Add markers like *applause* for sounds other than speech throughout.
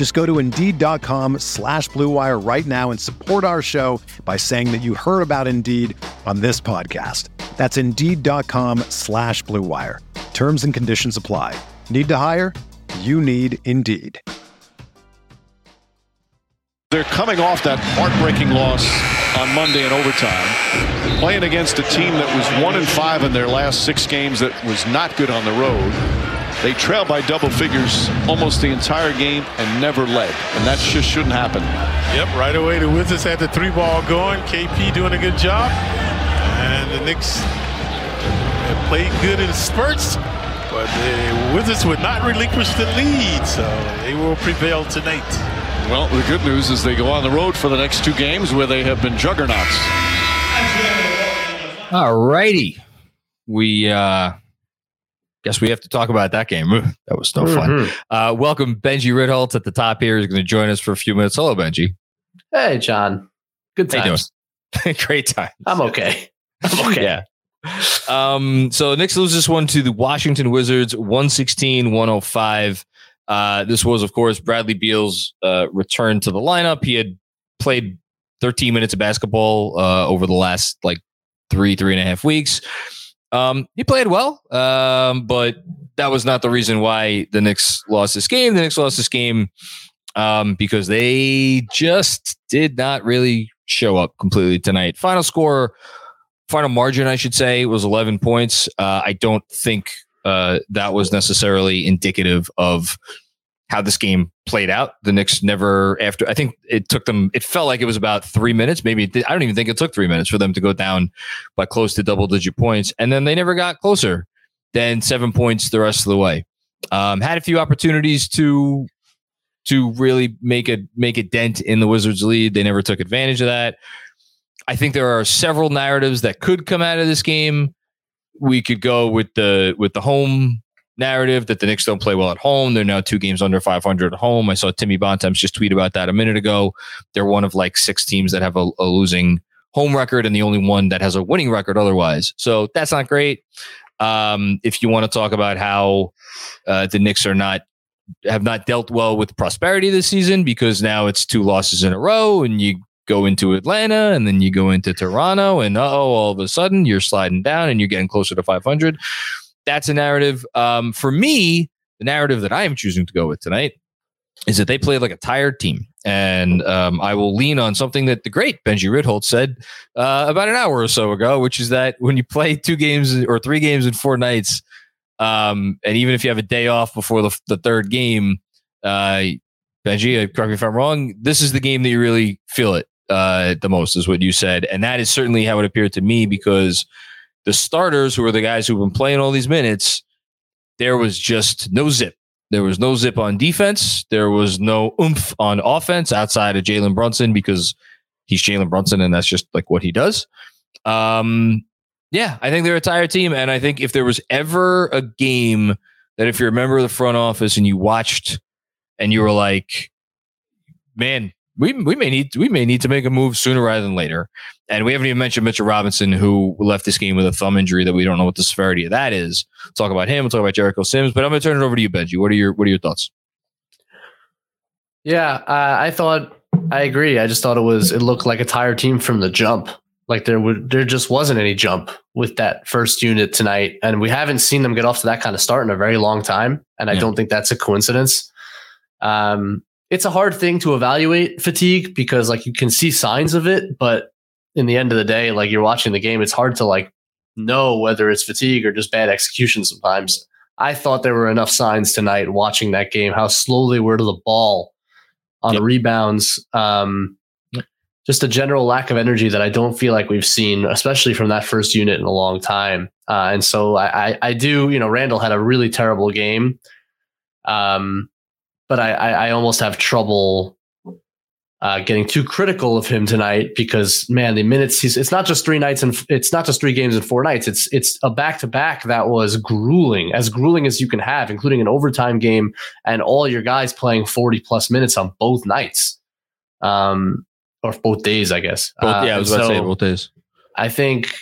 Just go to Indeed.com slash BlueWire right now and support our show by saying that you heard about Indeed on this podcast. That's Indeed.com slash BlueWire. Terms and conditions apply. Need to hire? You need Indeed. They're coming off that heartbreaking loss on Monday in overtime, playing against a team that was one and five in their last six games that was not good on the road. They trailed by double figures almost the entire game and never led, and that just shouldn't happen. Yep, right away the Wizards had the three ball going. KP doing a good job, and the Knicks played good in spurts, but the Wizards would not relinquish the lead, so they will prevail tonight. Well, the good news is they go on the road for the next two games where they have been juggernauts. All righty. We uh guess we have to talk about that game. That was no mm-hmm. fun. Uh welcome Benji Ritholtz at the top here. He's going to join us for a few minutes. Hello, Benji. Hey, John. Good times. *laughs* Great time. I'm okay. *laughs* I'm okay. yeah. *laughs* Um, so Knicks loses this one to the Washington Wizards 116 105. Uh, this was, of course, Bradley Beal's uh, return to the lineup. He had played 13 minutes of basketball uh, over the last like three, three and a half weeks. Um, he played well, um, but that was not the reason why the Knicks lost this game. The Knicks lost this game um, because they just did not really show up completely tonight. Final score, final margin, I should say, was 11 points. Uh, I don't think uh, that was necessarily indicative of how this game played out. The Knicks never after I think it took them it felt like it was about 3 minutes, maybe I don't even think it took 3 minutes for them to go down by close to double digit points and then they never got closer than 7 points the rest of the way. Um, had a few opportunities to to really make a make a dent in the Wizards lead. They never took advantage of that. I think there are several narratives that could come out of this game we could go with the with the home narrative that the Knicks don't play well at home. They're now two games under 500 at home. I saw Timmy Bontemps just tweet about that a minute ago. They're one of like six teams that have a, a losing home record and the only one that has a winning record otherwise. So that's not great. Um, if you want to talk about how uh, the Knicks are not have not dealt well with prosperity this season because now it's two losses in a row and you go into Atlanta and then you go into Toronto and oh, all of a sudden you're sliding down and you're getting closer to 500. That's a narrative. Um, for me, the narrative that I am choosing to go with tonight is that they played like a tired team. And um, I will lean on something that the great Benji Ritholtz said uh, about an hour or so ago, which is that when you play two games or three games in four nights, um, and even if you have a day off before the, the third game, uh, Benji, uh, correct me if I'm wrong, this is the game that you really feel it uh, the most, is what you said. And that is certainly how it appeared to me because the starters, who are the guys who've been playing all these minutes, there was just no zip. There was no zip on defense. There was no oomph on offense outside of Jalen Brunson because he's Jalen Brunson and that's just like what he does. Um, yeah, I think they're a tired team. And I think if there was ever a game that if you're a member of the front office and you watched and you were like, man, we we may need we may need to make a move sooner rather than later. And we haven't even mentioned Mitchell Robinson, who left this game with a thumb injury that we don't know what the severity of that is. We'll talk about him. We'll talk about Jericho Sims. But I'm going to turn it over to you, Benji. What are your What are your thoughts? Yeah, uh, I thought I agree. I just thought it was it looked like a tired team from the jump. Like there would there just wasn't any jump with that first unit tonight, and we haven't seen them get off to that kind of start in a very long time. And I yeah. don't think that's a coincidence. Um, it's a hard thing to evaluate fatigue because like you can see signs of it, but in the end of the day, like you're watching the game, it's hard to like know whether it's fatigue or just bad execution sometimes. I thought there were enough signs tonight watching that game, how slow they were to the ball on yep. rebounds. Um, just a general lack of energy that I don't feel like we've seen, especially from that first unit in a long time. Uh, and so I, I, I, do, you know, Randle had a really terrible game. Um, but I, I, I almost have trouble uh, getting too critical of him tonight because man, the minutes he's it's not just three nights and it's not just three games and four nights. It's it's a back to back that was grueling, as grueling as you can have, including an overtime game and all your guys playing forty plus minutes on both nights, um, or both days, I guess. Both, yeah, I was about so to say both days. I think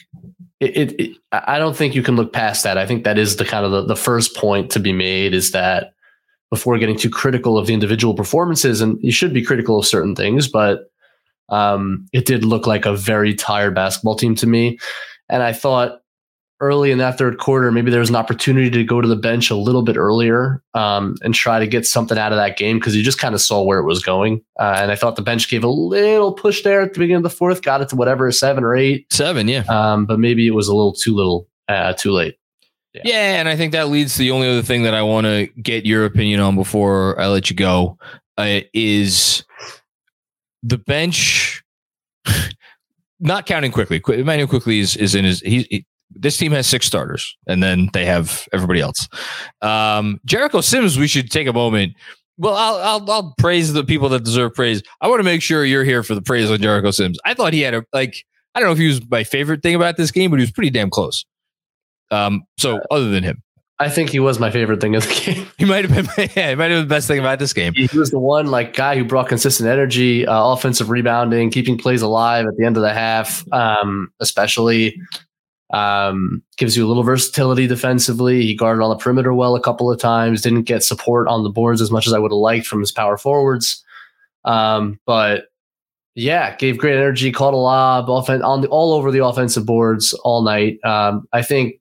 it, it, it, I don't think you can look past that. I think that is the kind of the, the first point to be made is that before getting too critical of the individual performances. And you should be critical of certain things, but um, it did look like a very tired basketball team to me. And I thought early in that third quarter, maybe there was an opportunity to go to the bench a little bit earlier um, and try to get something out of that game because you just kind of saw where it was going. Uh, and I thought the bench gave a little push there at the beginning of the fourth, got it to whatever seven or eight, seven, yeah. Um, but maybe it was a little too little, uh, too late. Yeah. yeah, and I think that leads to the only other thing that I want to get your opinion on before I let you go uh, is the bench. *sighs* Not counting Quickley. Immanuel Quickley is, is in his. He, he, this team has six starters, and then they have everybody else. Um, Jericho Sims. We should take a moment. Well, I'll, I'll I'll praise the people that deserve praise. I want to make sure you're here for the praise on Jericho Sims. I thought he had a like. I don't know if he was my favorite thing about this game, but he was pretty damn close. Um, so other than him, I think he was my favorite thing of the *laughs* game. he might have been, *laughs* yeah, he might have been the best thing about this game. He was the one like guy who brought consistent energy, uh, offensive rebounding, keeping plays alive at the end of the half, um, especially. Um, gives you a little versatility defensively. He guarded on the perimeter well a couple of times. Didn't get support on the boards as much as I would have liked from his power forwards. Um, but yeah, gave great energy, caught a lob, offen- on the, all over the offensive boards all night. Um, I think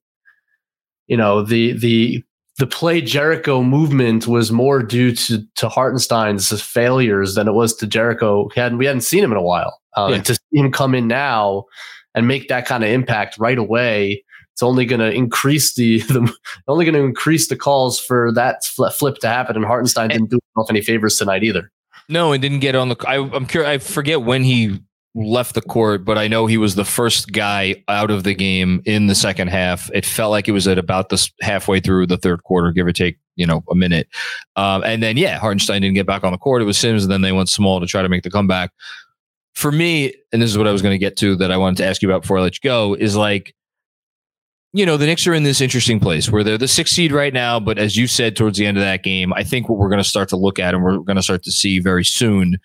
you know the the the play Jericho movement was more due to to Hartenstein's failures than it was to Jericho. We hadn't we hadn't seen him in a while, um, yeah. to see him come in now and make that kind of impact right away, it's only going to increase the, *laughs* the only going to increase the calls for that flip to happen. And Hartenstein didn't do himself any favors tonight either. No, and didn't get on the. I, I'm curious. I forget when he left the court, but I know he was the first guy out of the game in the second half. It felt like it was at about this halfway through the third quarter, give or take, you know, a minute. Um, and then, yeah, Hartenstein didn't get back on the court. It was Sims, and then they went small to try to make the comeback. For me, and this is what I was going to get to that I wanted to ask you about before I let you go, is like, you know, the Knicks are in this interesting place where they're the sixth seed right now. But as you said towards the end of that game, I think what we're going to start to look at and we're going to start to see very soon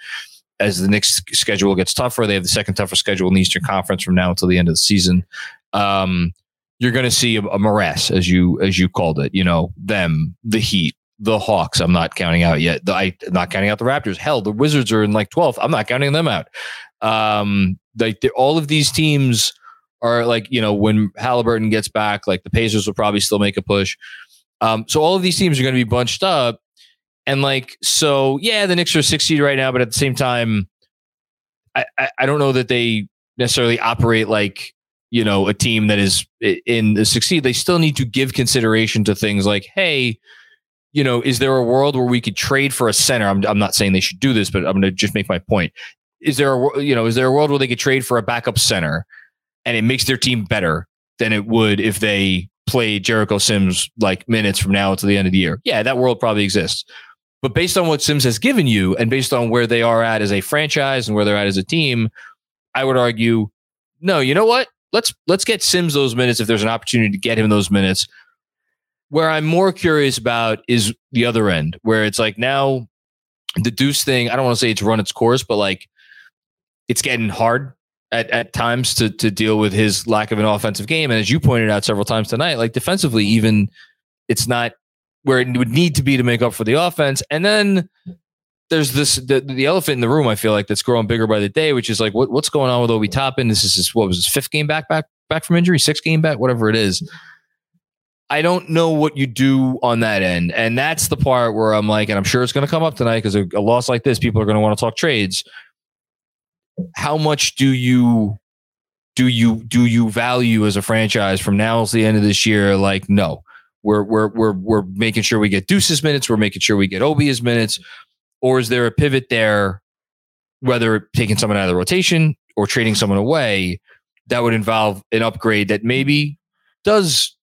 as the Knicks schedule gets tougher, they have the second toughest schedule in the Eastern Conference from now until the end of the season. Um, you're going to see a, a, morass, as you as you called it. You know, them, the Heat, the Hawks. I'm not counting out yet. The, I, am not counting out the Raptors. Hell, the Wizards are in like 12th. I'm not counting them out. Um, like all of these teams are like you know when Halliburton gets back, like the Pacers will probably still make a push. Um, so all of these teams are going to be bunched up, and like, so yeah, the Knicks are six seed right now, but at the same time, I, I, I don't know that they necessarily operate like you know a team that is in the succeed. They still need to give consideration to things like, hey, you know, is there a world where we could trade for a center? I'm I'm not saying they should do this, but I'm going to just make my point. Is there a you know is there a world where they could trade for a backup center, and it makes their team better than it would if they play Jericho Sims like minutes from now until the end of the year? Yeah, that world probably exists. But based on what Sims has given you and based on where they are at as a franchise and where they're at as a team, I would argue, no, you know what? Let's let's get Sims those minutes if there's an opportunity to get him those minutes. Where I'm more curious about is the other end, where it's like now the Deuce thing, I don't want to say it's run its course, but like it's getting hard at, at times to to deal with his lack of an offensive game. And as you pointed out several times tonight, like defensively, even it's not where it would need to be to make up for the offense. And then there's this the, the elephant in the room. I feel like that's growing bigger by the day, which is like what, what's going on with Obi Toppin? This is his what was his fifth game back back back from injury, sixth game back, whatever it is. I don't know what you do on that end, and that's the part where I'm like, and I'm sure it's going to come up tonight because a, a loss like this, people are going to want to talk trades. How much do you do you do you value as a franchise from now to the end of this year? Like, no, we're we're we're we're making sure we get Deuce's minutes, we're making sure we get Obi's minutes, or is there a pivot there, whether taking someone out of the rotation or trading someone away, that would involve an upgrade that maybe does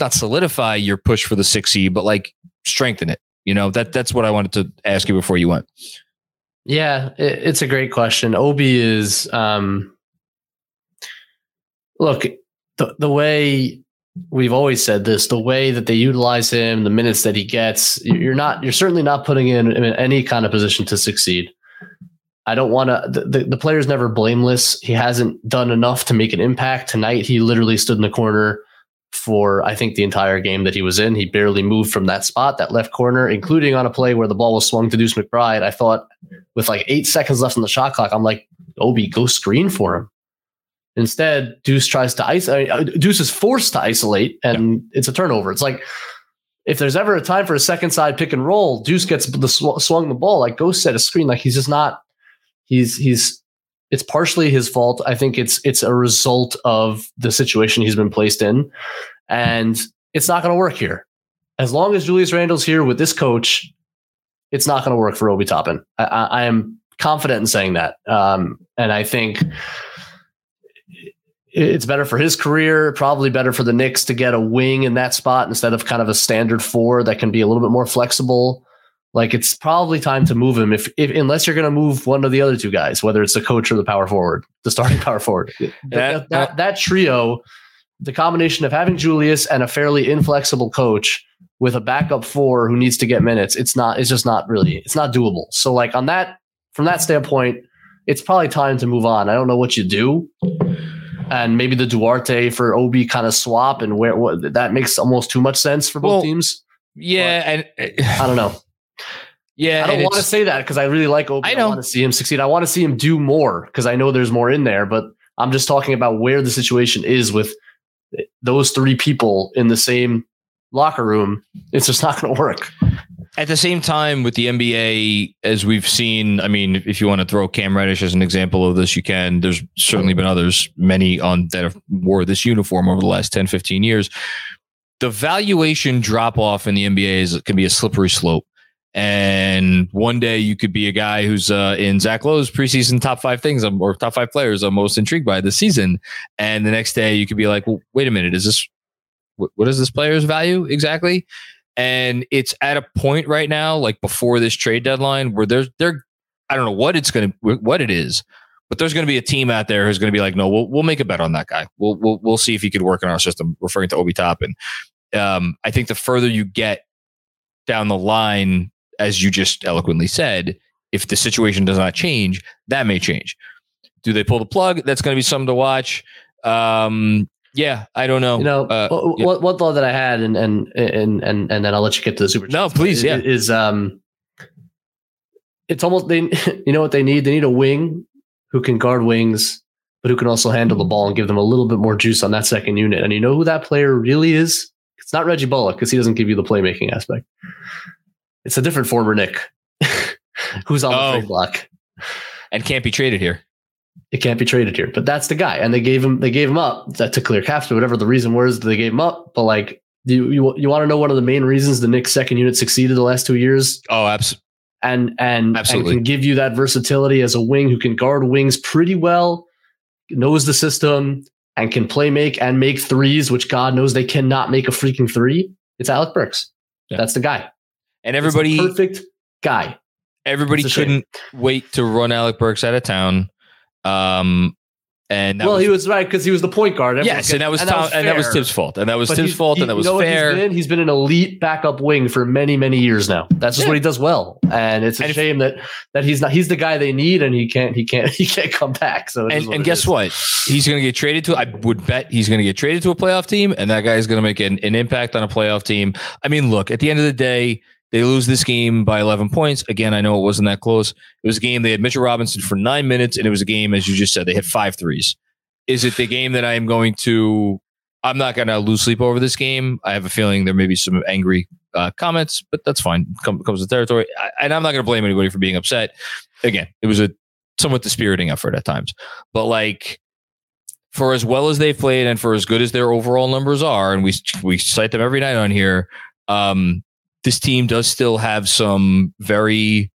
not solidify your push for the six C, but like strengthen it. You know, that that's what I wanted to ask you before you went. Yeah, it, it's a great question. Obi is um look, the the way we've always said this, the way that they utilize him, the minutes that he gets, you're not you're certainly not putting him in any kind of position to succeed. I don't want to. The, the, the player's never blameless. He hasn't done enough to make an impact tonight. He literally stood in the corner for I think the entire game that he was in. He barely moved from that spot, that left corner, including on a play where the ball was swung to Deuce McBride. I thought with like eight seconds left on the shot clock, I'm like, Obi, go screen for him. Instead, Deuce tries to isolate. Uh, Deuce is forced to isolate, and yeah. it's a turnover. It's like if there's ever a time for a second side pick and roll, Deuce gets the sw- swung the ball. Like go set a screen. Like he's just not. He's he's. It's partially his fault. I think it's it's a result of the situation he's been placed in, and it's not going to work here. As long as Julius Randle's here with this coach, it's not going to work for Obi Toppin. I, I, I, am confident in saying that, um, and I think it's better for his career, probably better for the Knicks to get a wing in that spot instead of kind of a standard four that can be a little bit more flexible. Like it's probably time to move him if, if unless you're going to move one of the other two guys, whether it's the coach or the power forward, the starting *laughs* power forward. that, that, that trio, the combination of having Julius and a fairly inflexible coach with a backup four who needs to get minutes, it's not, it's just not really, it's not doable. So like on that, from that standpoint, it's probably time to move on. I don't know what you do and maybe the Duarte for Obi kind of swap and where what, that makes almost too much sense for both well, teams. Yeah, but and I don't know. Yeah, I don't want to say that because I really like Obi. I, I want to see him succeed. I want to see him do more because I know there's more in there. But I'm just talking about where the situation is with those three people in the same locker room. It's just not going to work. At the same time, with the NBA, as we've seen, I mean, if you want to throw Cam Reddish as an example of this, you can. There's certainly been others, many on that have wore this uniform over the last 10, 15 years. The valuation drop off in the NBA is can be a slippery slope. And one day you could be a guy who's uh, in Zach Lowe's preseason top five things or top five players I'm most intrigued by this season. And the next day you could be like, well, wait a minute, is this what is this player's value exactly? And it's at a point right now, like before this trade deadline, where there's there, I don't know what it's to what it is, but there's to be a team out there who's to be like, no, we'll we'll make a bet on that guy. We'll we'll we'll see if he could work in our system. Referring to Obi Toppin, um, I think the further you get down the line, as you just eloquently said, if the situation does not change, that may change. Do they pull the plug? That's going to be something to watch. Um, yeah, I don't know. You know, uh, what, what thought that I had, and and and and and then I'll let you get to the super. No, please, yeah. Is um, it's almost they. *laughs* You know what they need? They need a wing who can guard wings, but who can also handle the ball and give them a little bit more juice on that second unit. And you know who that player really is? It's not Reggie Bullock because he doesn't give you the playmaking aspect. It's a different former Knick *laughs* who's on oh. the trade block and can't be traded here. It can't be traded here. But that's the guy. And they gave him they gave him up to clear caps or whatever the reason was they gave him up. But like you you, you want to know one of the main reasons the Knicks second unit succeeded the last two years? Oh, absolutely. And and, absolutely. and can give you that versatility as a wing who can guard wings pretty well, knows the system, and can play make and make threes, which God knows they cannot make a freaking three. It's Alec Burks. Yeah. That's the guy. And everybody perfect guy. Everybody couldn't shame. wait to run Alec Burks out of town. Um, and well, was, he was right because he was the point guard. Everyone yes, and that was and, Tom, that was, and that was Thibs' fault, and that was but Thibs' fault, and that was fair. He's been? he's been an elite backup wing for many, many years now. That's just yeah. what he does well, and it's a and shame if, that that he's not. He's the guy they need, and he can't. He can't. *laughs* He can't come back. So and, and guess is. what? He's going to get traded to. I would bet he's going to get traded to a playoff team, and that guy is going to make an, an impact on a playoff team. I mean, look at the end of the day they lose this game by 11 points. Again, I know it wasn't that close. It was a game they had Mitchell Robinson for nine minutes, and it was a game, as you just said, they hit five threes. Is it the game that I am going to? I'm not going to lose sleep over this game. I have a feeling there may be some angry uh, comments, but that's fine. Come, comes to territory, I, and I'm not going to blame anybody for being upset. Again, it was a somewhat dispiriting effort at times, but like for as well as they've played and for as good as their overall numbers are, and we we cite them every night on here. Um, this team does still have some very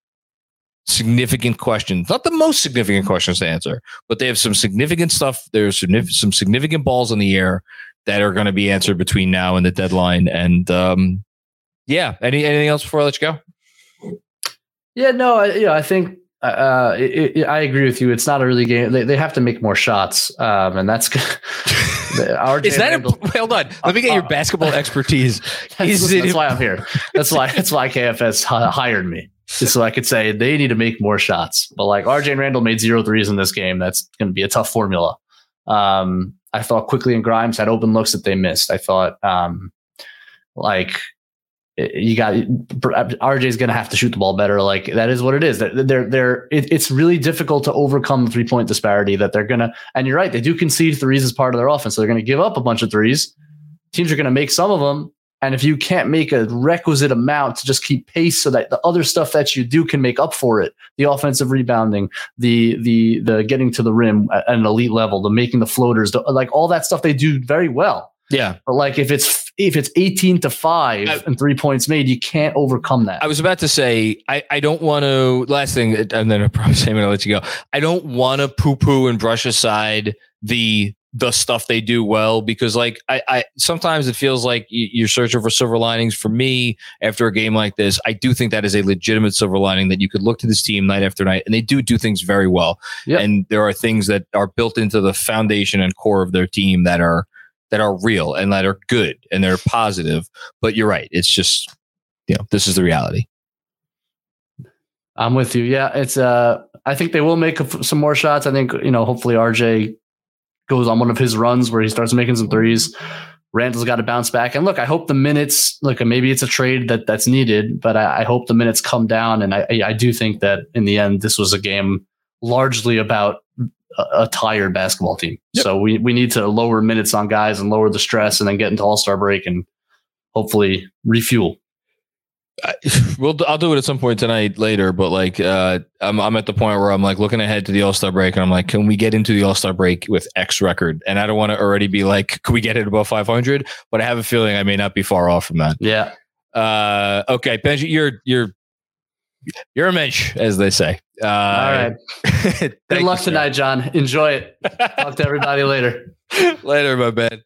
significant questions. Not the most significant questions to answer, but they have some significant stuff. There's some significant balls in the air that are going to be answered between now and the deadline. And um, yeah, any anything else before I let you go? Yeah, no, I, you know, I think uh, uh it, it, I agree with you. It's not a really game. They, they have to make more shots, um, and that's *laughs* RJ Is that Randle, a, *laughs* hold on? Let me get your uh, basketball *laughs* expertise. that's, that's why I'm here. That's why that's why KFS hired me. Just so I could say they need to make more shots. But like RJ and Randle made zero threes in this game. That's going to be a tough formula. Um, I thought Quickley and Grimes had open looks that they missed. I thought um, like you got RJ is going to have to shoot the ball better. Like that is what it is. They're they're, it, it's really difficult to overcome the three point disparity that they're going to. And you're right, they do concede threes as part of their offense. So they're going to give up a bunch of threes. Teams are going to make some of them, and if you can't make a requisite amount to just keep pace, so that the other stuff that you do can make up for it, the offensive rebounding, the the the getting to the rim at an elite level, the making the floaters, the, like all that stuff they do very well. Yeah, but like if it's if it's 18 to 5 I, and three points made, you can't overcome that. I was about to say, I, I don't want to, last thing, and then I promise *laughs* I'm going to let you go. I don't want to poo poo and brush aside the the stuff they do well because like I, I sometimes it feels like you're searching for silver linings for me after a game like this i do think that is a legitimate silver lining that you could look to this team night after night and they do do things very well yep. and there are things that are built into the foundation and core of their team that are that are real and that are good and they're positive but you're right it's just you know this is the reality i'm with you yeah it's uh i think they will make some more shots i think you know hopefully rj goes on one of his runs where he starts making some threes. Randle's got to bounce back. And look, I hope the minutes, look, maybe it's a trade that that's needed, but I, I hope the minutes come down. And I, I do think that in the end, this was a game largely about a, tired basketball team. Yep. So we, we need to lower minutes on guys and lower the stress and then get into all star break and hopefully refuel. I, *laughs* we'll I'll do it at some point tonight later, but like uh, I'm I'm at the point where I'm like looking ahead to the All Star break, and I'm like, can we get into the All Star break with X record? And I don't want to already be like, can we get it above 500? But I have a feeling I may not be far off from that. Yeah. Uh, okay, Benji, you're you're you're a mensch, as they say. Uh, All right. *laughs* Good luck you, tonight, John. Enjoy it. Talk to everybody *laughs* later. later, my man.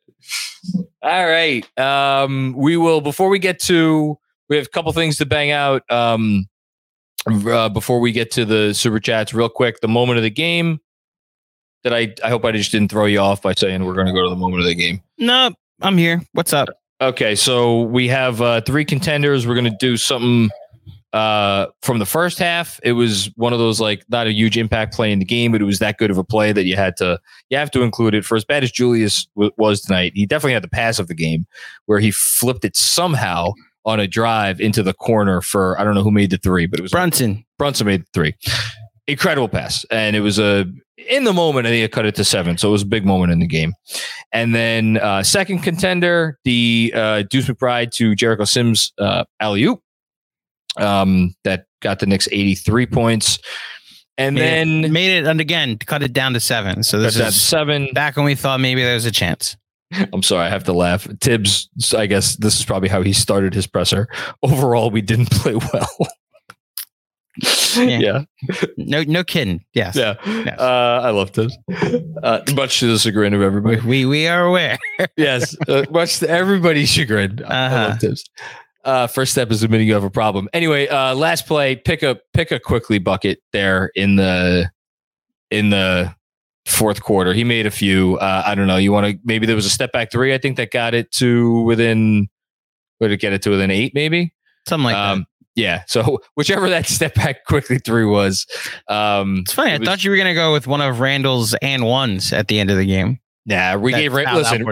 All right. Um, we will before we get to we have a couple things to bang out um, uh, before we get to the super chats. Real quick, the moment of the game. That I I hope I just didn't throw you off by saying we're going to go to the moment of the game. No, I'm here. What's up? Okay, so we have uh, three contenders. We're going to do something uh, from the first half. It was one of those like not a huge impact play in the game, but it was that good of a play that you had to you have to include it. For as bad as Julius w- was tonight, he definitely had the pass of the game where he flipped it somehow on a drive into the corner for I don't know who made the three, but it was Brunson. Brunson made three. Incredible pass, and it was a in the moment. I think it cut it to seven, so it was a big moment in the game. And then uh, second contender, the uh, Deuce McBride to Jericho Sims uh, alley oop, um, that got the Knicks eighty three points. And made then it, made it and again cut it down to seven. So this is seven. Back when we thought maybe there was a chance. *laughs* I'm sorry, I have to laugh. Thibs, I guess this is probably how he started his presser. Overall, we didn't *laughs* play well. yeah. yeah. No, no kidding. Yes. Yeah. Yes. Uh, I love Thibs. Uh, much to the chagrin of everybody. We we are aware. yes. Uh, much to everybody's chagrin. Uh-huh. I love Thibs. Uh, first step is admitting you have a problem. Anyway, uh, last play, pick a pick a Quickley bucket there in the in the fourth quarter. He made a few. Uh, I don't know. You want to maybe there was a step back three. I think that got it to within. Would it get it to within eight? Maybe something like um, that. Yeah. So *laughs* whichever that *laughs* step back Quickley three was. Um, it's funny. It I was, thought you were gonna go with one of Randle's and ones at the end of the game. Nah, we That's gave Randle. Listen.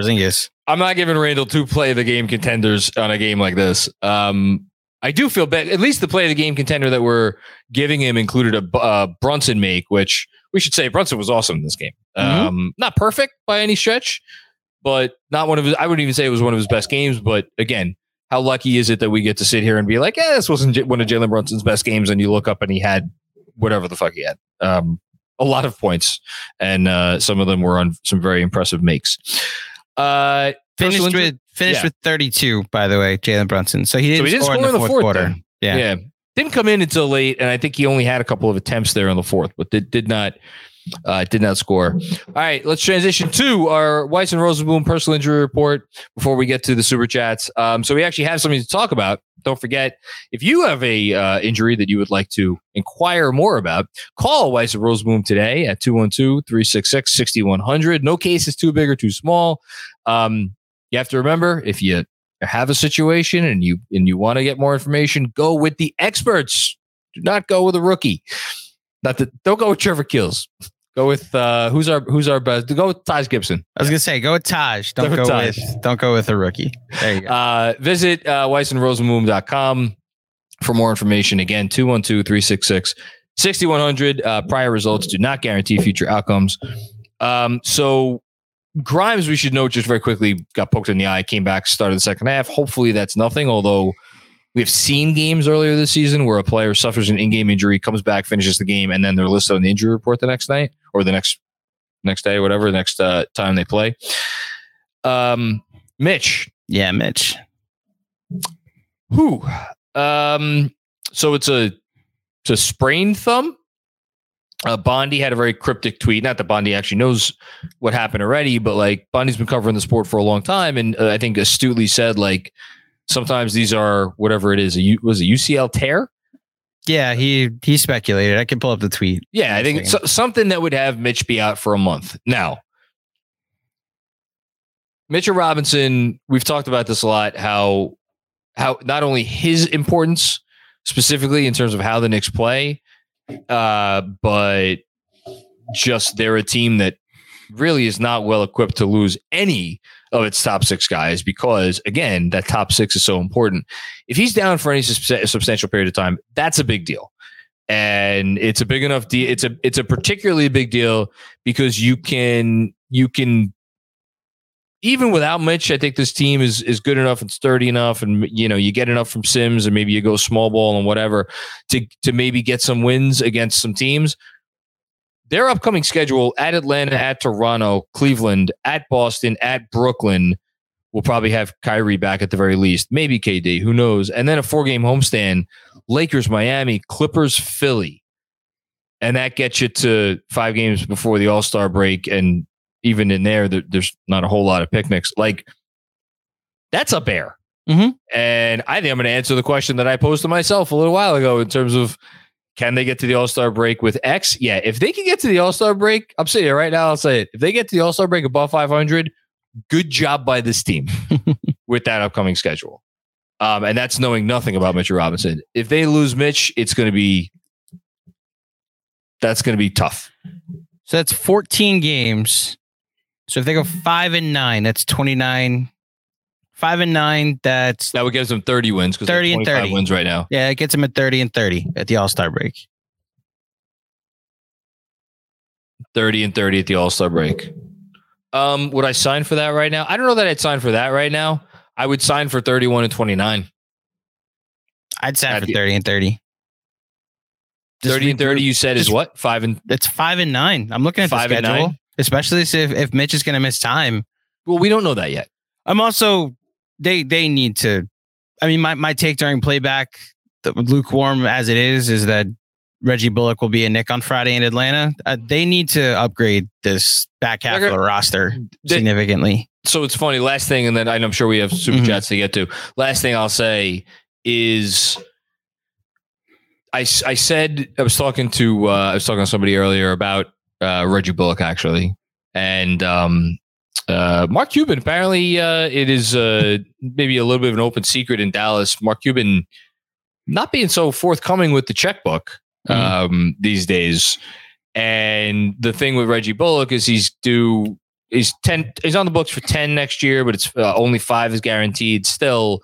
I'm not giving Randle two play the game contenders on a game like this. Um, I do feel bad. At least the play of the game contender that we're giving him included a uh, Brunson make, which we should say Brunson was awesome in this game. Mm-hmm. Um, not perfect by any stretch, but not one of his. I wouldn't even say it was one of his best games. But again, how lucky is it that we get to sit here and be like, yeah, this wasn't one of Jalen Brunson's best games, and you look up and he had whatever the fuck he had. Um, a lot of points, and uh, some of them were on some very impressive makes. Uh, Finished injury- with finished yeah. with 32, by the way, Jalen Brunson. So he didn't he didn't score, in the fourth, quarter. then. Yeah. Yeah. Didn't come in until late, and I think he only had a couple of attempts there on the fourth, but did, did not uh, did not score. All right, let's transition to our Weiss and Rosenbloom personal injury report before we get to the super chats. Um, so we actually have something to talk about. Don't forget, if you have a uh, injury that you would like to inquire more about, call Weiss and Rosenbloom today at 212-366-6100. No case is too big or too small. Um, you have to remember if you have a situation and you and you want to get more information, go with the experts. Do not go with a rookie. Not that don't go with Trevor Keels. Go with uh who's our who's our best? Go with Taj Gibson. I was gonna say, go with Taj. Don't Go go, with Taj. with don't go with a rookie. There you go. Uh visit uh weissandrosenbloom.com for more information. Again, 212-366-6100. Uh prior results do not guarantee future outcomes. Um so Grimes, we should note just very quickly, got poked in the eye, came back, started the second half. Hopefully that's nothing, although we've seen games earlier this season where a player suffers an in-game injury, comes back, finishes the game, and then they're listed on the injury report the next night or the next next day, whatever, the next uh, time they play. Um, Mitch, yeah, Mitch. who? Um, so it's a it's a sprained thumb. Uh, Bondy had a very cryptic tweet. Not that Bondy actually knows what happened already, but like Bondy's been covering the sport for a long time, and uh, I think astutely said like sometimes these are whatever it is. A U, was a UCL tear? Yeah, he he speculated. I can pull up the tweet. Yeah, I think so, something that would have Mitch be out for a month. Now, Mitchell Robinson, we've talked about this a lot. How how not only his importance specifically in terms of how the Knicks play, uh, but just they're a team that really is not well equipped to lose any of its top six guys because again that top six is so important if he's down for any substantial period of time that's a big deal and it's a big enough deal it's a it's a particularly big deal because you can you can even without Mitch, I think this team is is good enough and sturdy enough, and you know you get enough from Sims, and maybe you go small ball and whatever to to maybe get some wins against some teams. Their upcoming schedule at Atlanta, at Toronto, Cleveland, at Boston, at Brooklyn will probably have Kyrie back at the very least, maybe KD, who knows? And then a four game homestand: Lakers, Miami, Clippers, Philly, and that gets you to five games before the All Star break and even in there, there, there's not a whole lot of picnics. Like that's a bear. Mhm. And I think I'm going to answer the question that I posed to myself a little while ago in terms of can they get to the All Star break with X? Yeah, if they can get to the All Star break, I'm saying it right now. I'll say it. If they get to the All Star break above 500, good job by this team *laughs* with that upcoming schedule. Um, and that's knowing nothing about Mitchell Robinson. If they lose Mitch, it's going to be that's going to be tough. So that's 14 games. So if they go five and nine, that's 29. Five and nine, that's That would give them 30 wins because 30 and 30. wins right now. yeah, it gets them at 30 and 30 at the All Star break. 30 and 30 at the All Star break. Um, would I sign for that right now? I don't know that I'd sign for that right now. I would sign for 31 and 29. I'd sign At for the- 30 and 30. Just 30 and 30, you said is what? Five and It's five and nine. I'm looking at Five the and schedule, especially if, if Mitch is going to miss time. well, we don't know that yet. I'm also they they need to. I mean, my my take during playback, the lukewarm as it is, is that Reggie Bullock will be a Knick on Friday in Atlanta. Uh, they need to upgrade this back half They're of the roster They- significantly. So it's funny. Last thing, and then I'm sure we have super Mhm. chats to get to. Last thing I'll say is I, I said I was talking to uh, I was talking to somebody earlier about uh, Reggie Bullock actually, and um, uh, Mark Cuban. Apparently, uh, it is uh, maybe a little bit of an open secret in Dallas. Mark Cuban not being so forthcoming with the checkbook um, these days. And the thing with Reggie Bullock is he's due. He's ten. He's on the books for ten next year, but it's uh, only five is guaranteed. Still,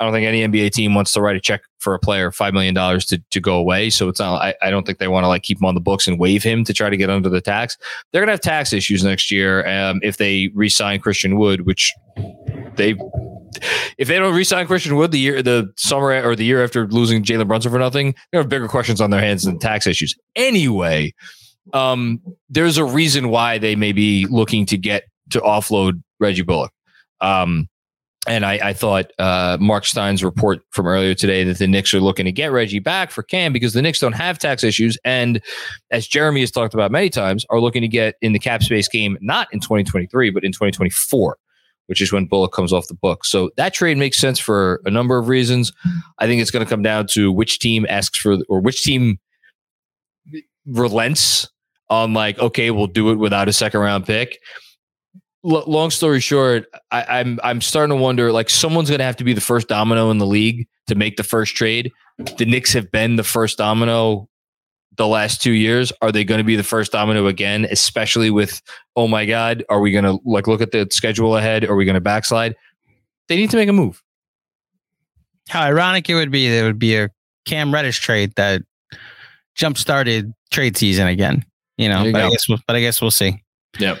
I don't think any NBA team wants to write a check for a player five million dollars to to go away. So it's not. I, I don't think they want to like keep him on the books and waive him to try to get under the tax. They're gonna have tax issues next year um, if they re-sign Christian Wood, which they. If they don't re-sign Christian Wood the year, the summer or the year after losing Jalen Brunson for nothing, they have bigger questions on their hands than tax issues. Anyway, Um, there's a reason why they may be looking to get to offload Reggie Bullock. Um, and I, I thought uh, Mark Stein's report from earlier today that the Knicks are looking to get Reggie back for Cam because the Knicks don't have tax issues. And as Jeremy has talked about many times, are looking to get in the cap space game, not in 2023, but in 2024, which is when Bullock comes off the book. So that trade makes sense for a number of reasons. I think it's going to come down to which team asks for, or which team relents on, like, okay, we'll do it without a second round pick l- long story short, I, I'm I'm starting to wonder like someone's going to have to be the first domino in the league to make the first trade. The Knicks have been the first domino the last two years. Are they going to be the first domino again? Especially with oh my god, are we going to like look at the schedule ahead? Are we going to backslide? They need to make a move. How ironic it would be there would be a Cam Reddish trade that jump started trade season again. You know, you but I guess we'll, but I guess we'll see. Yep.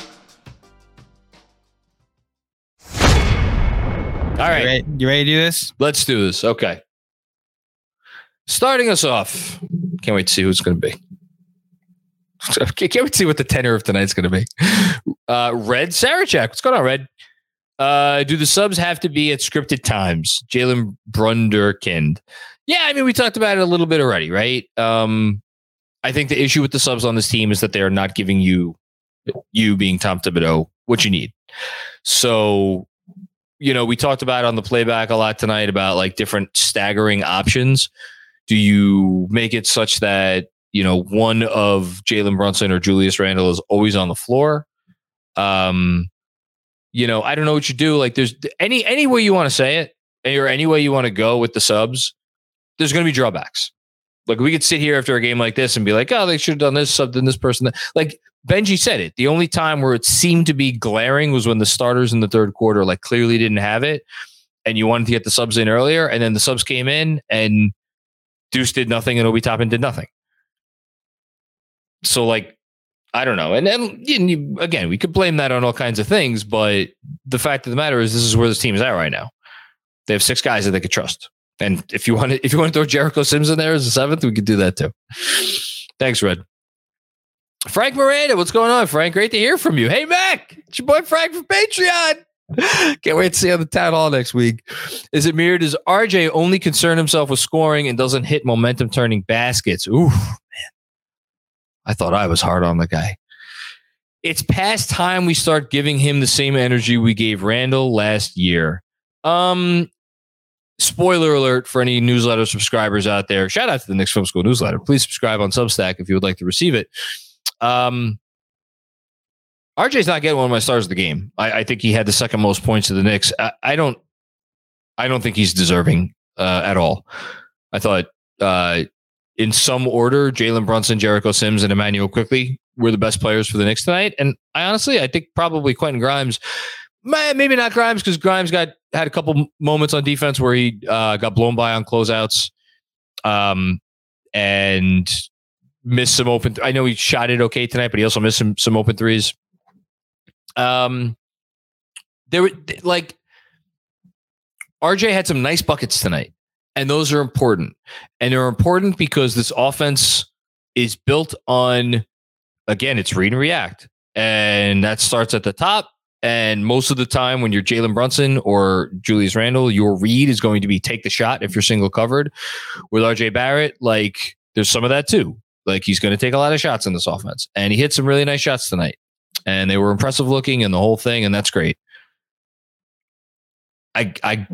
All You right. ready, you ready to do this? Let's do this. Okay. Starting us off. Can't wait to see who's going to be. *laughs* Can't wait to see what the tenor of tonight's going to be. Uh, Red Sarachek. What's going on, Red? Uh, do the subs have to be at scripted times? Jalen Brunderkind. Yeah, I mean, we talked about it a little bit already, right? Um, I think the issue with the subs on this team is that they are not giving you, you being Tom Thibodeau, what you need. So you know, we talked about on the playback a lot tonight about like different staggering options. Do you make it such that, you know, one of Jalen Brunson or Julius Randle is always on the floor? Um, you know, I don't know what you do. Like there's any any way you want to say it. or any way you want to go with the subs, there's going to be drawbacks. Like we could sit here after a game like this and be like, oh, they should have done this, something, this person. Like Benji said it. The only time where it seemed to be glaring was when the starters in the third quarter like clearly didn't have it, and you wanted to get the subs in earlier, and then the subs came in and Deuce did nothing and Obi Toppin did nothing. So like, I don't know. And then you, again, we could blame that on all kinds of things, but the fact of the matter is, this is where this team is at right now. They have six guys that they could trust. And if you want to, if you want to throw Jericho Sims in there as a seventh, we could do that too. Thanks, Red. Frank Miranda, what's going on, Frank? Great to hear from you. Hey, Mac, it's your boy Frank from Patreon. *laughs* Can't wait to see on the town hall next week. Is it mirrored? Does RJ only concern himself with scoring and doesn't hit momentum turning baskets? Ooh, man. I thought I was hard on the guy. It's past time we start giving him the same energy we gave Randle last year. Um, spoiler alert for any newsletter subscribers out there. Shout out to the Knicks Film School newsletter. Please subscribe on Substack if you would like to receive it. Um, RJ's not getting one of my stars of the game. I, I think he had the second most points of the Knicks. I, I don't, I don't think he's deserving uh, at all. I thought uh, in some order, Jalen Brunson, Jericho Sims, and Immanuel Quickley were the best players for the Knicks tonight. And I honestly, I think probably Quentin Grimes, maybe not Grimes because Grimes got had a couple moments on defense where he uh, got blown by on closeouts, um, and missed some open. Th- I know he shot it okay tonight, but he also missed some some open threes. Um, there were like RJ had some nice buckets tonight, and those are important. And they're important because this offense is built on, again, it's read and react, and that starts at the top. And most of the time, when you're Jalen Brunson or Julius Randle, your read is going to be take the shot if you're single covered. With RJ Barrett, like there's some of that too. Like he's going to take a lot of shots in this offense, and he hit some really nice shots tonight, and they were impressive looking and the whole thing, and that's great. I I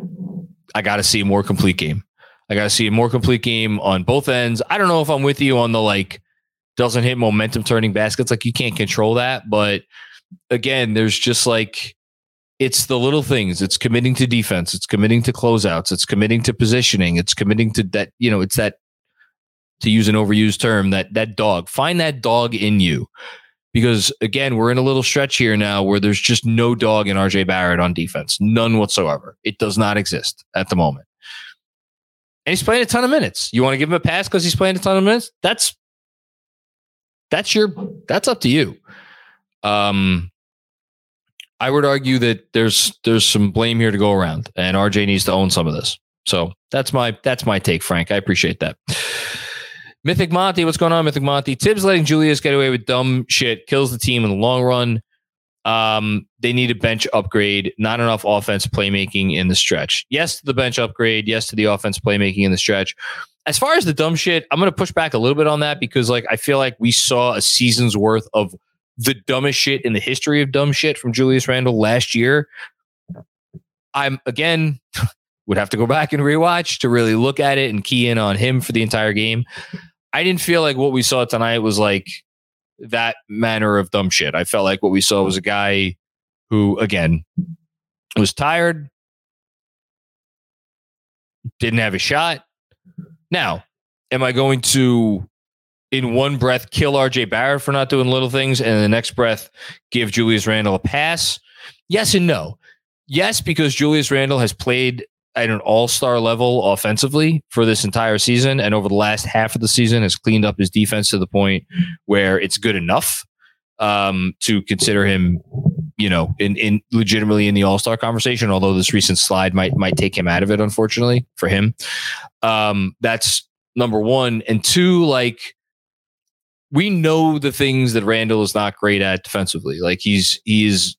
I got to see a more complete game. I got to see a more complete game on both ends. I don't know if I'm with you on the like doesn't hit momentum turning baskets. Like you can't control that, but again, there's just like it's the little things. It's committing to defense. It's committing to closeouts. It's committing to positioning. It's committing to that. You know, it's that to use an overused term, that that dog. Find that dog in you. Because again, we're in a little stretch here now where there's just no dog in RJ Barrett on defense. None whatsoever. It does not exist at the moment. And he's playing a ton of minutes. You want to give him a pass because he's playing a ton of minutes? That's that's your that's up to you. Um I would argue that there's there's some blame here to go around, and RJ needs to own some of this. So that's my that's my take, Frank. I appreciate that. Mythic Monty, what's going on, Mythic Monty? Thibs letting Julius get away with dumb shit kills the team in the long run. Um, they need a bench upgrade, not enough offense playmaking in the stretch. Yes to the bench upgrade, yes to the offense playmaking in the stretch. As far as the dumb shit, I'm going to push back a little bit on that because like I feel like we saw a season's worth of the dumbest shit in the history of dumb shit from Julius Randle last year. I'm again *laughs* would have to go back and rewatch to really look at it and key in on him for the entire game. I didn't feel like what we saw tonight was like that manner of dumb shit. I felt like what we saw was a guy who, again, was tired, didn't have a shot. Now, am I going to, in one breath, kill RJ Barrett for not doing little things, and in the next breath, give Julius Randle a pass? Yes and no. Yes, because Julius Randle has played at an all-star level offensively for this entire season and over the last half of the season has cleaned up his defense to the point where it's good enough um, to consider him you know in, in legitimately in the all-star conversation although this recent slide might might take him out of it unfortunately for him. Um, that's number one. And two like we know the things that Randle is not great at defensively. Like he's he's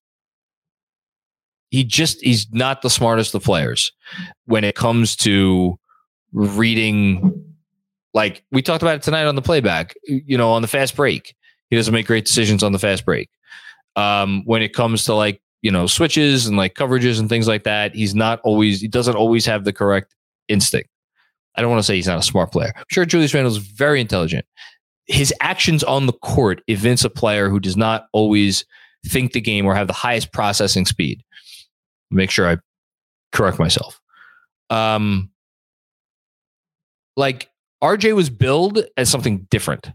he just he's not the smartest of players when it comes to reading like we talked about it tonight on the playback you know on the fast break. He doesn't make great decisions on the fast break. Um, when it comes to like you know switches and like coverages and things like that he's not always he doesn't always have the correct instinct. I don't want to say he's not a smart player. I'm sure julius randle is very intelligent. His actions on the court evince a player who does not always think the game or have the highest processing speed make sure I correct myself. Um, like RJ was billed as something different.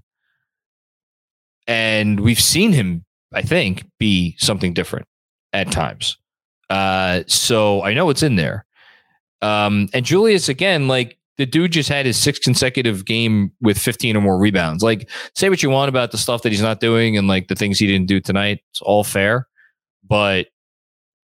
And we've seen him, I think, be something different at times. Uh, so I know it's in there. Um, and Julius, again, like the dude just had his sixth consecutive game with 15 or more rebounds. Like, say what you want about the stuff that he's not doing and like the things he didn't do tonight. It's all fair. But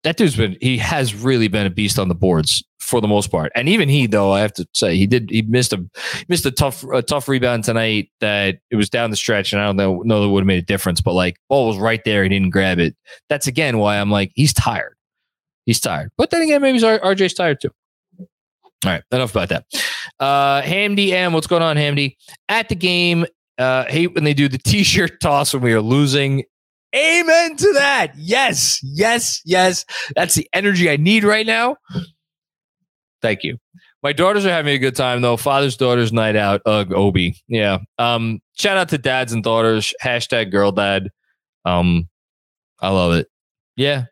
that dude's been, he has really been a beast on the boards for the most part. And even he, though, I have to say, he did, he missed a, missed a tough, a tough rebound tonight that it was down the stretch. And I don't know, know that would have made a difference, but like, ball was right there. He didn't grab it. That's again why I'm like, he's tired. He's tired. But then again, maybe RJ's tired too. All right, enough about that. Uh, Hamdy M, what's going on, Hamdy? At the game, uh, hate when they do the *laughs* t-shirt toss when we are losing. Amen to that. Yes, yes, yes. That's the energy I need right now. Thank you. My daughters are having a good time though. Father's daughters night out. Ugh, Obi. Yeah. Um, shout out to dads and daughters. Hashtag girl dad. Um, I love it. Yeah.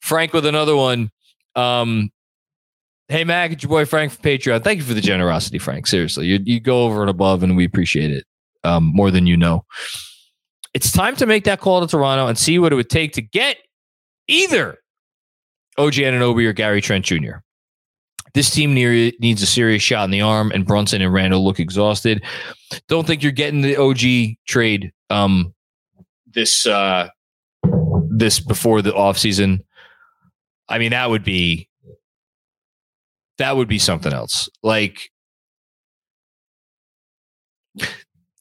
Frank with another one. Um, Hey, Mac, it's your boy Frank from Patreon. Thank you for the generosity, Frank. Seriously, you, you go over and above, and we appreciate it um, more than you know. It's time to make that call to Toronto and see what it would take to get either OG Anunoby or Gary Trent Jr. This team near, needs a serious shot in the arm, and Brunson and Randle look exhausted. Don't think you're getting the OG trade um, this uh, this before the offseason. I mean, that would be that would be something else. Like,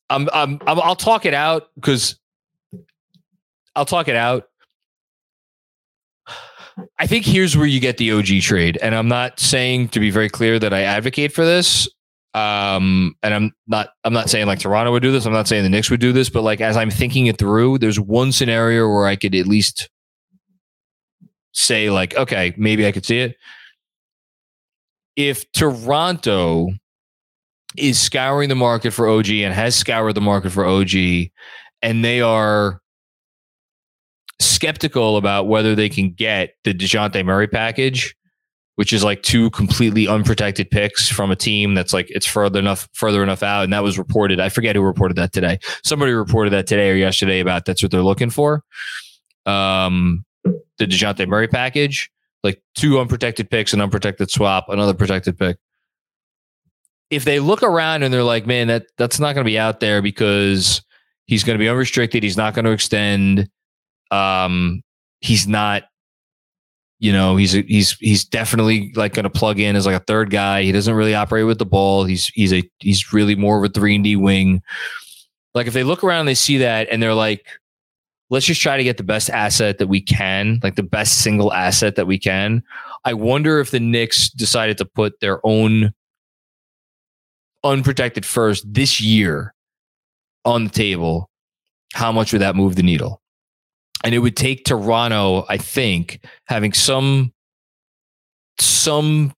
I'm, I'm, I'm I'll talk it out because I'll talk it out. I think here's where you get the OG trade, and I'm not saying to be very clear that I advocate for this. Um, and I'm not I'm not saying like Toronto would do this. I'm not saying the Knicks would do this, but like as I'm thinking it through, there's one scenario where I could at least say like, okay, maybe I could see it if Toronto is scouring the market for OG and has scoured the market for OG, and they are skeptical about whether they can get the DeJounte Murray package, which is like two completely unprotected picks from a team that's like it's further enough further enough out. And that was reported. I forget who reported that today. Somebody reported that today or yesterday about that's what they're looking for. Um the DeJounte Murray package like two unprotected picks, an unprotected swap, another protected pick. If they look around and they're like, man, that that's not going to be out there because he's going to be unrestricted, he's not going to extend, um, he's not, you know, he's he's he's definitely like going to plug in as like a third guy. He doesn't really operate with the ball. He's he's a he's really more of a three and D wing. Like if they look around, and they see that, and they're like, let's just try to get the best asset that we can, like the best single asset that we can. I wonder if the Knicks decided to put their own unprotected first this year on the table, how much would that move the needle? And it would take Toronto, I think, having some some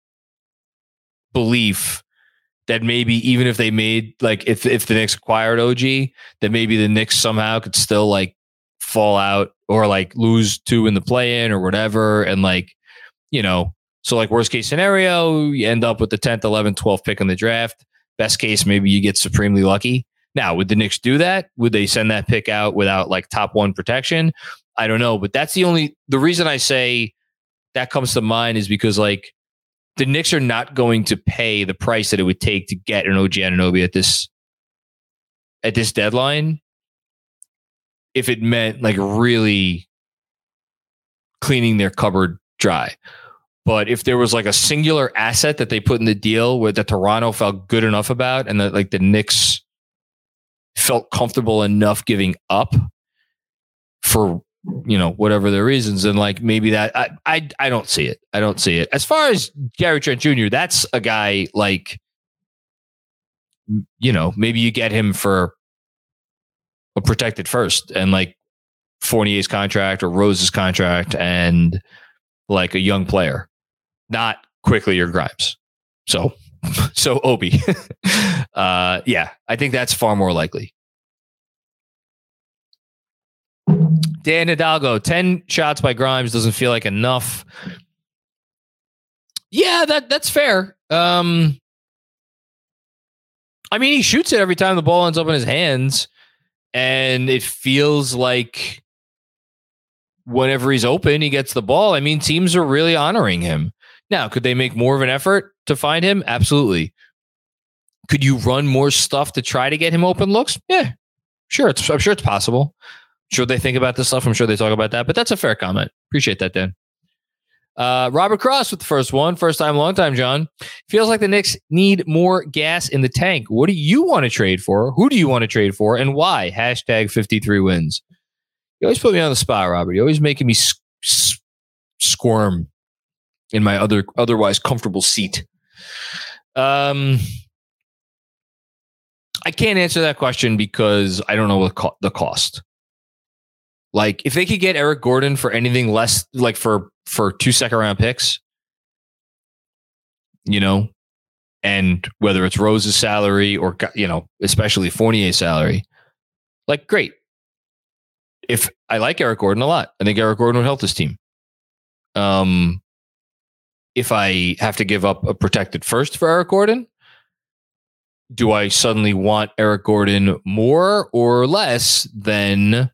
belief that maybe even if they made like if if the Knicks acquired OG, that maybe the Knicks somehow could still like fall out or like lose two in the play in or whatever. And like, you know, so like worst case scenario, you end up with the 10th, 11th, 12th pick in the draft. Best case, maybe you get supremely lucky. Now, would the Knicks do that? Would they send that pick out without like top one protection? I don't know. But that's the only, the reason I say that comes to mind is because like the Knicks are not going to pay the price that it would take to get an OG Anunoby at this at this deadline if it meant like really cleaning their cupboard dry. But if there was like a singular asset that they put in the deal where the Toronto felt good enough about and that like the Knicks felt comfortable enough giving up for you know whatever the reasons and like maybe that I, I I don't see it. I don't see it. As far as Gary Trent Jr., that's a guy like you know, maybe you get him for a protected first and like Fournier's contract or Rose's contract and like a young player, not Quickley or Grimes. So, *laughs* so Obi, *laughs* uh, yeah, I think that's far more likely. Dan Hidalgo, 10 shots by Grimes doesn't feel like enough. Yeah, that that's fair. Um, I mean, he shoots it every time the ball ends up in his hands, and it feels like whenever he's open, he gets the ball. I mean, teams are really honoring him. Now, could they make more of an effort to find him? Absolutely. Could you run more stuff to try to get him open looks? Yeah, sure. I'm sure it's possible. I'm sure they think about this stuff. I'm sure they talk about that, but that's a fair comment. Appreciate that, Dan. Uh, Robert Cross with the first one. First time, long time, John. Feels like the Knicks need more gas in the tank. What do you want to trade for? Who do you want to trade for? And why? Hashtag 53 wins. You always put me on the spot, Robert. You're always making me squirm in my other otherwise comfortable seat. Um, I can't answer that question because I don't know what co- the cost. Like, if they could get Eric Gordon for anything less, like for for two second round picks, you know, and whether it's Rose's salary or you know, especially Fournier's salary, like great. If I like Eric Gordon a lot, I think Eric Gordon would help this team. Um, if I have to give up a protected first for Eric Gordon, do I suddenly want Eric Gordon more or less than,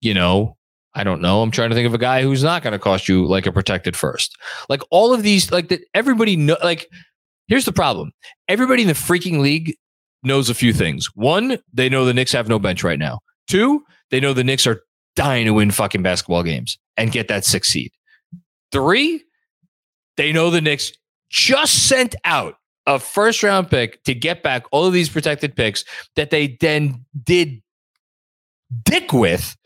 you know, I don't know. I'm trying to think of a guy who's not going to cost you like a protected first. Like all of these, like that everybody know, like here's the problem. Everybody in the freaking league knows a few things. One, they know the Knicks have no bench right now. Two, they know the Knicks are dying to win fucking basketball games and get that six seed. Three, they know the Knicks just sent out a first round pick to get back all of these protected picks that they then did dick with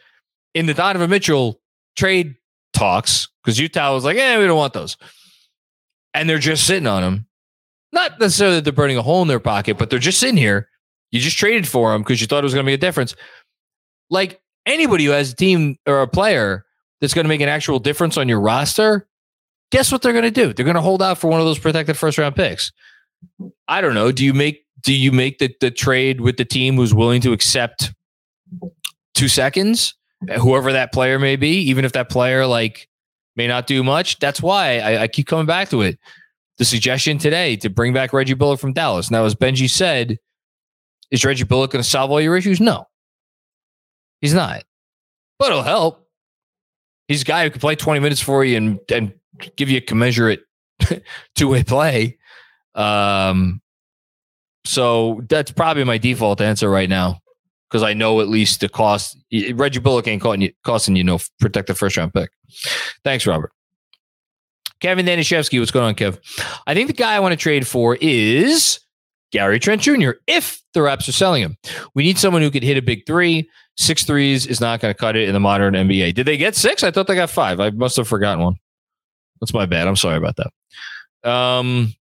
in the Donovan Mitchell trade talks because Utah was like, "Yeah, we don't want those," and they're just sitting on them. Not necessarily that they're burning a hole in their pocket, but they're just sitting here. You just traded for them because you thought it was going to make a difference. Like anybody who has a team or a player that's going to make an actual difference on your roster, guess what they're going to do? They're going to hold out for one of those protected first round picks. I don't know. Do you make do you make the, the trade with the team who's willing to accept two seconds? whoever that player may be, even if that player like may not do much. That's why I, I, keep coming back to it. The suggestion today to bring back Reggie Bullock from Dallas. Now, as Benji said, is Reggie Bullock going to solve all your issues? No, he's not. But it'll help. He's a guy who can play 20 minutes for you and, and give you a commensurate *laughs* two way play. Um, so that's probably my default answer right now because I know at least the cost. Reggie Bullock ain't costing you, costing you no protected first round pick. Thanks, Robert. Kevin Danishevsky, what's going on, Kev? I think the guy I want to trade for is Gary Trent Jr. If the Raps are selling him, we need someone who could hit a big three. Six threes is not going to cut it in the modern NBA. Did they get six? I thought they got five. I must have forgotten one. That's my bad. I'm sorry about that. Um,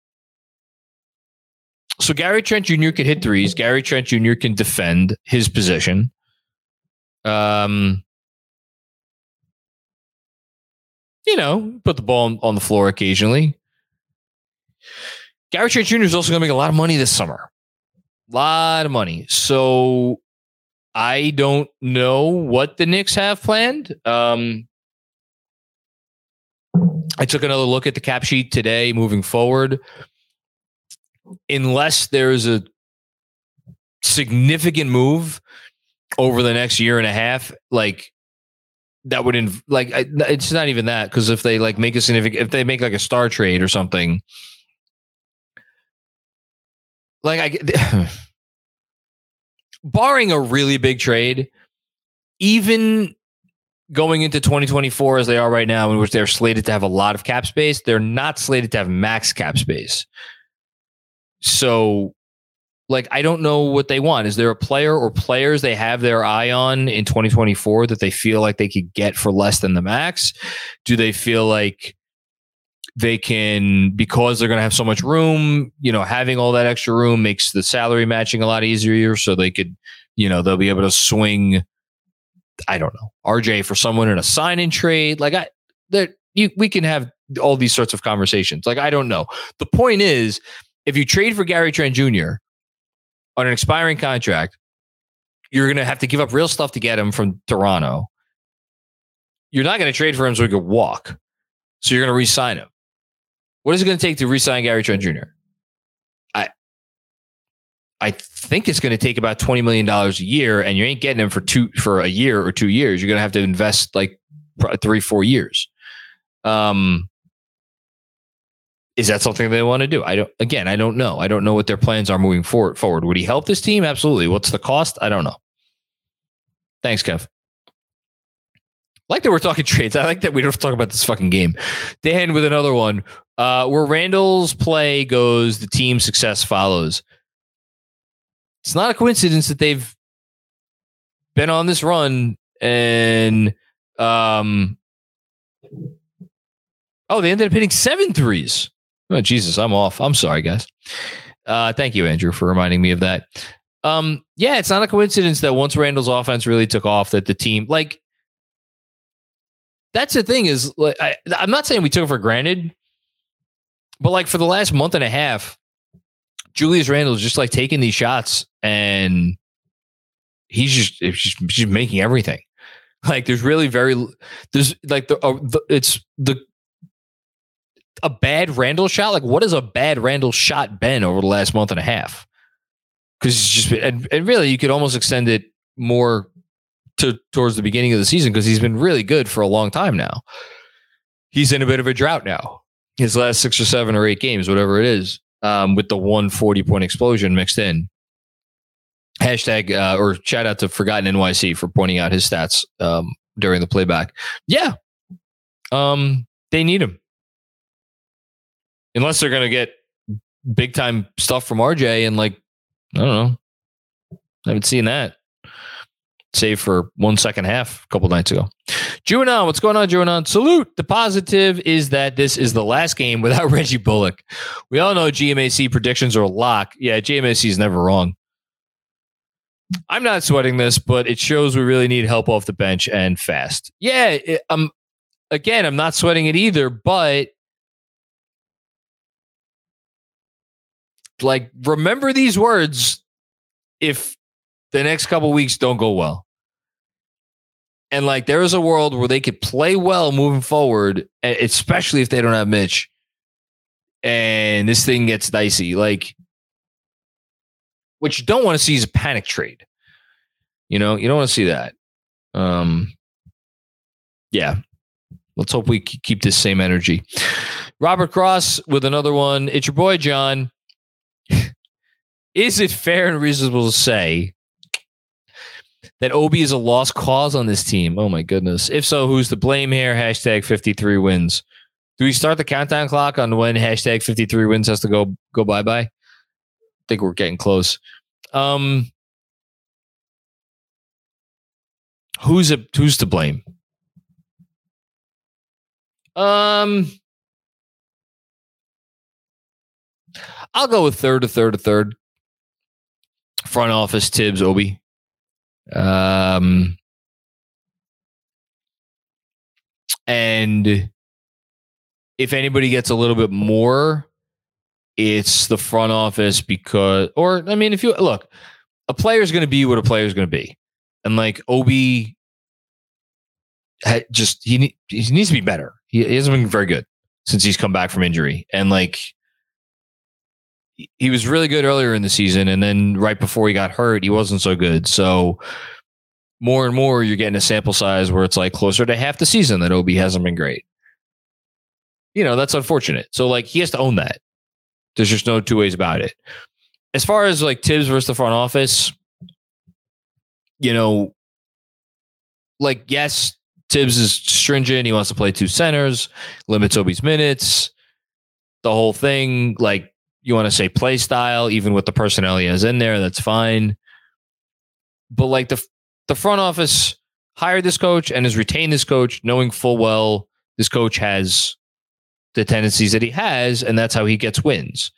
so Gary Trent Jr. can hit threes. Gary Trent Jr. can defend his position. Um, you know, put the ball on the floor occasionally. Gary Trent Jr. is also going to make a lot of money this summer. A lot of money. So I don't know what the Knicks have planned. Um, I took another look at the cap sheet today moving forward. Unless there's a significant move over the next year and a half, like that would inv- like I, it's not even that because if they like make a significant if they make like a star trade or something, like I *sighs* barring a really big trade, even going into 2024 as they are right now, in which they're slated to have a lot of cap space, they're not slated to have max cap space. So, like, I don't know what they want. Is there a player or players they have their eye on in 2024 that they feel like they could get for less than the max? Do they feel like they can, because they're going to have so much room, you know, having all that extra room makes the salary matching a lot easier so they could, you know, they'll be able to swing, I don't know, RJ for someone in a sign in trade? Like, I, that you, we can have all these sorts of conversations. Like, I don't know. The point is, if you trade for Gary Trent Jr. on an expiring contract, you're to have to give up real stuff to get him from Toronto. You're not to trade for him so he could walk. So you're to re-sign him. What is it to take to re-sign Gary Trent Jr.? I think it's going to take about twenty million dollars a year, and you ain't getting them for two for a year or two years. You're going to have to invest like three, four years. Um, is that something they want to do? I don't. Again, I don't know. I don't know what their plans are moving forward. Forward, would he help this team? Absolutely. What's the cost? I don't know. Thanks, Kev. like that we're talking *laughs* trades. I like that we don't talk about this fucking game. Dan with another one. Uh, where Randle's play goes, the team success follows. It's not a coincidence that they've been on this run and um oh they ended up hitting seven threes. Oh Jesus, I'm off. I'm sorry, guys. Uh, thank you, Andrew, for reminding me of that. Um, yeah, it's not a coincidence that once Randle's offense really took off, that the team like that's the thing is like I, I'm not saying we took it for granted, but like for the last month and a half, Julius Randle's just like taking these shots and he's just, just, just making everything. Like there's really very there's like the, uh, the it's the a bad Randle shot. Like what has a bad Randle shot been over the last month and a half? Because it's just and, and really you could almost extend it more to towards the beginning of the season because he's been really good for a long time now. He's in a bit of a drought now. His last six or seven or eight games, whatever it is, um, with the 140 point explosion mixed in. Hashtag uh, or shout out to Forgotten NYC for pointing out his stats um, during the playback. Yeah, um, they need him unless they're going to get big time stuff from RJ and like I don't know. I haven't seen that. Save for one second half a couple nights ago. Juanon, what's going on, Juanon? Salute. The positive is that this is the last game without *laughs* Reggie Bullock. We all know GMAC predictions are a lock. Yeah, GMAC is never wrong. I'm not sweating this, but it shows we really need help off the bench and fast. Yeah, it, um, again, I'm not sweating it either, but like remember these words if the next couple weeks don't go well. And like there is a world where they could play well moving forward, especially if they don't have Mitch. And this thing gets dicey. Like what you don't want to see is a panic trade. You know, you don't want to see that. Um, yeah. Let's hope we keep this same energy. Robert Cross with another one. It's your boy, John. *laughs* is it fair and reasonable to say that Obi is a lost cause on this team? Oh, my goodness. If so, who's to blame here? Hashtag 53 wins. Do we start the countdown clock on when hashtag 53 wins has to go go bye bye? I think we're getting close. Um, who's a, who's to blame? Um, I'll go with third, a third, a third. Front office, Thibs, Obi. Um, and if anybody gets a little bit more, it's the front office because, or I mean, if you look, a player is going to be what a player is going to be, and like Obi, just he he needs to be better. He, he hasn't been very good since he's come back from injury, and like he was really good earlier in the season, and then right before he got hurt, he wasn't so good. So more and more, you're getting a sample size where it's like closer to half the season that Obi hasn't been great. You know, that's unfortunate. So like he has to own that. There's just no two ways about it. As far as like Thibs versus the front office, you know, like yes, Thibs is stringent. He wants to play two centers, limits Obi's minutes, the whole thing. Like you want to say play style, even with the personnel he has in there, that's fine. But like the the front office hired this coach and has retained this coach, knowing full well this coach has the tendencies that he has, and that's how he gets wins.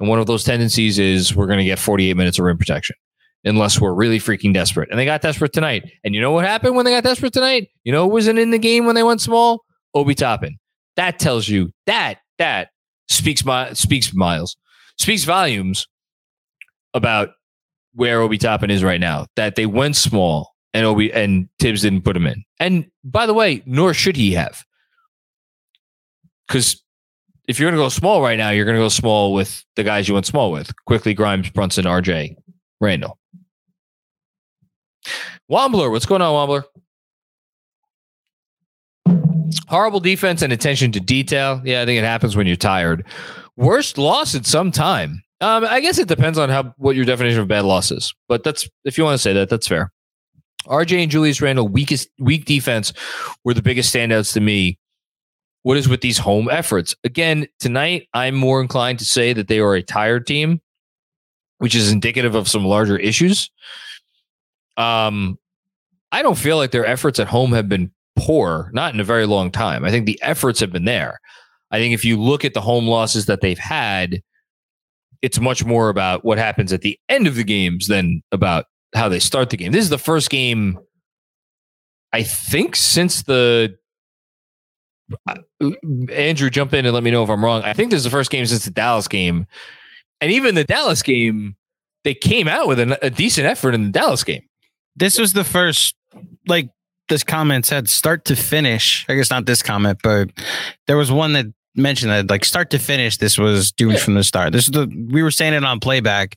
And one of those tendencies is we're going to get 48 minutes of rim protection unless we're really freaking desperate. And they got desperate tonight. And you know what happened when they got desperate tonight? You know who wasn't in the game when they went small? Obi Toppin. That tells you that that speaks my speaks miles, speaks volumes about where Obi Toppin is right now. That they went small and Obi and Thibs didn't put him in. And by the way, nor should he have because if you're going to go small right now, you're going to go small with the guys you went small with: Quickley Grimes, Brunson, RJ, Randle. Wombler, what's going on, Wombler? Horrible defense and attention to detail. Yeah, I think it happens when you're tired. Worst loss in some time. Um, I guess it depends on how what your definition of bad loss is, but that's if you want to say that, that's fair. RJ and Julius Randle weakest weak defense were the biggest standouts to me. What is with these home efforts? Again, tonight I'm more inclined to say that they are a tired team, which is indicative of some larger issues. Um, I don't feel like their efforts at home have been poor, not in a very long time. I think the efforts have been there. I think if you look at the home losses that they've had, it's much more about what happens at the end of the games than about how they start the game. This is the first game, I think, since the uh, Andrew, jump in and let me know if I'm wrong. I think this is the first game since the Dallas game, and even the Dallas game, they came out with a, a decent effort in the Dallas game. This was the first, like this comment said, start to finish. I guess not this comment, but there was one that mentioned that like start to finish, this was doomed yeah. from the start. This is the we were saying it on playback.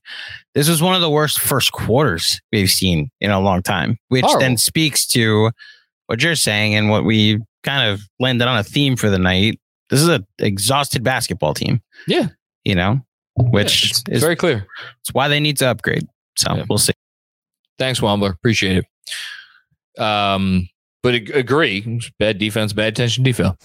This was one of the worst first quarters we've seen in a long time, which Horrible. then speaks to what you're saying and what we kind of landed on a theme for the night. This is an exhausted basketball team. Yeah. You know, which yeah, it's, is very clear. It's why they need to upgrade. So yeah. we'll see. Thanks, Wombler. Appreciate it. Um, but agree. Bad defense, bad attention defense.